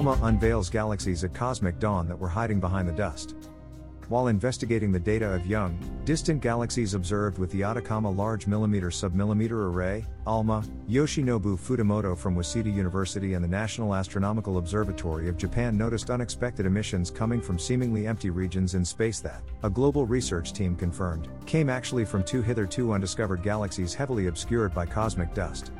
ALMA unveils galaxies at cosmic dawn that were hiding behind the dust. While investigating the data of young, distant galaxies observed with the Atacama Large Millimeter Submillimeter Array, ALMA, Yoshinobu Fudamoto from Waseda University and the National Astronomical Observatory of Japan noticed unexpected emissions coming from seemingly empty regions in space that, a global research team confirmed, came actually from two hitherto undiscovered galaxies heavily obscured by cosmic dust.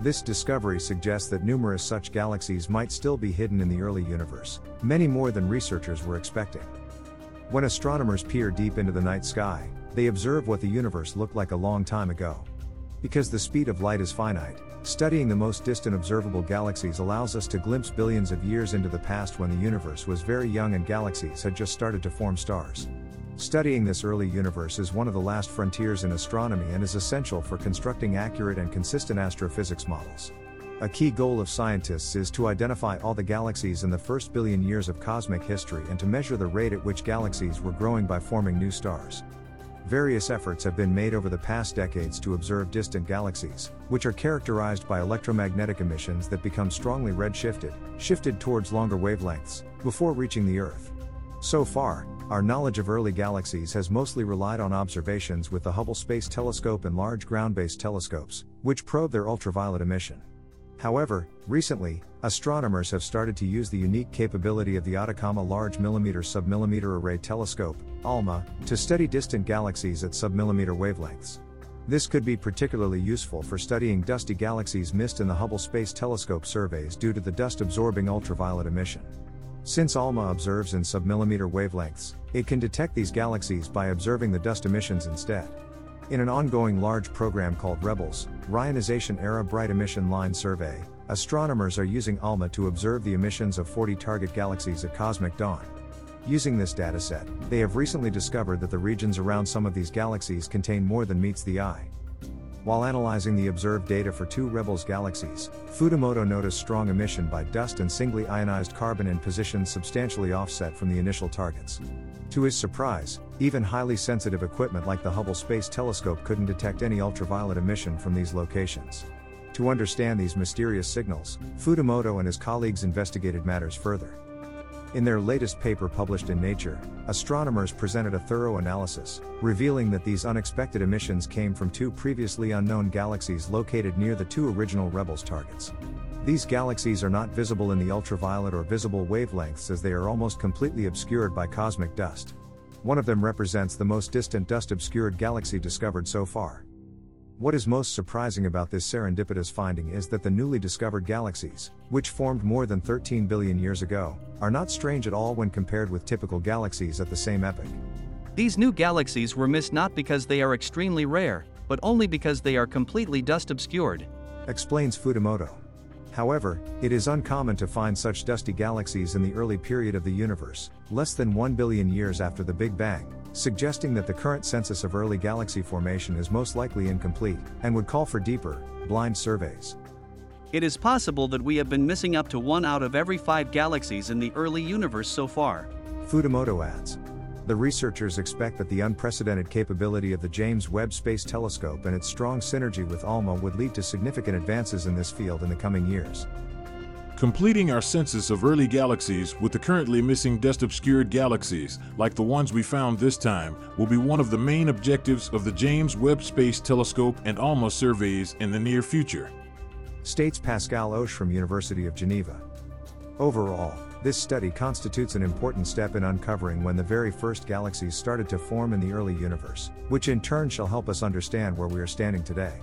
This discovery suggests that numerous such galaxies might still be hidden in the early universe, many more than researchers were expecting. When astronomers peer deep into the night sky, they observe what the universe looked like a long time ago. Because the speed of light is finite, studying the most distant observable galaxies allows us to glimpse billions of years into the past when the universe was very young and galaxies had just started to form stars. Studying this early universe is one of the last frontiers in astronomy and is essential for constructing accurate and consistent astrophysics models. A key goal of scientists is to identify all the galaxies in the first billion years of cosmic history and to measure the rate at which galaxies were growing by forming new stars. Various efforts have been made over the past decades to observe distant galaxies, which are characterized by electromagnetic emissions that become strongly redshifted, shifted towards longer wavelengths, before reaching the Earth. So far, our knowledge of early galaxies has mostly relied on observations with the Hubble Space Telescope and large ground based telescopes, which probe their ultraviolet emission. However, recently, astronomers have started to use the unique capability of the Atacama Large Millimeter Submillimeter Array Telescope, ALMA, to study distant galaxies at submillimeter wavelengths. This could be particularly useful for studying dusty galaxies missed in the Hubble Space Telescope surveys due to the dust absorbing ultraviolet emission. Since ALMA observes in submillimeter wavelengths, it can detect these galaxies by observing the dust emissions instead. In an ongoing large program called REBELS, Reionization Era Bright Emission Line Survey, astronomers are using ALMA to observe the emissions of 40 target galaxies at cosmic dawn. Using this dataset, they have recently discovered that the regions around some of these galaxies contain more than meets the eye. While analyzing the observed data for two REBELS galaxies, Fudamoto noticed strong emission by dust and singly ionized carbon in positions substantially offset from the initial targets. To his surprise, even highly sensitive equipment like the Hubble Space Telescope couldn't detect any ultraviolet emission from these locations. To understand these mysterious signals, Fudamoto and his colleagues investigated matters further. In their latest paper published in Nature, astronomers presented a thorough analysis, revealing that these unexpected emissions came from two previously unknown galaxies located near the two original Rebels targets. These galaxies are not visible in the ultraviolet or visible wavelengths as they are almost completely obscured by cosmic dust. One of them represents the most distant dust obscured galaxy discovered so far. What is most surprising about this serendipitous finding is that the newly discovered galaxies, which formed more than 13 billion years ago, are not strange at all when compared with typical galaxies at the same epoch. These new galaxies were missed not because they are extremely rare, but only because they are completely dust obscured. Explains Fudamoto. However, it is uncommon to find such dusty galaxies in the early period of the universe, less than 1 billion years after the Big Bang, suggesting that the current census of early galaxy formation is most likely incomplete, and would call for deeper, blind surveys. It is possible that we have been missing up to one out of every five galaxies in the early universe so far. Fudamoto adds. The researchers expect that the unprecedented capability of the James Webb Space Telescope and its strong synergy with ALMA would lead to significant advances in this field in the coming years. Completing our census of early galaxies with the currently missing dust obscured galaxies, like the ones we found this time, will be one of the main objectives of the James Webb Space Telescope and ALMA surveys in the near future. States Pascal Oesch from University of Geneva. Overall, this study constitutes an important step in uncovering when the very first galaxies started to form in the early universe, which in turn shall help us understand where we are standing today.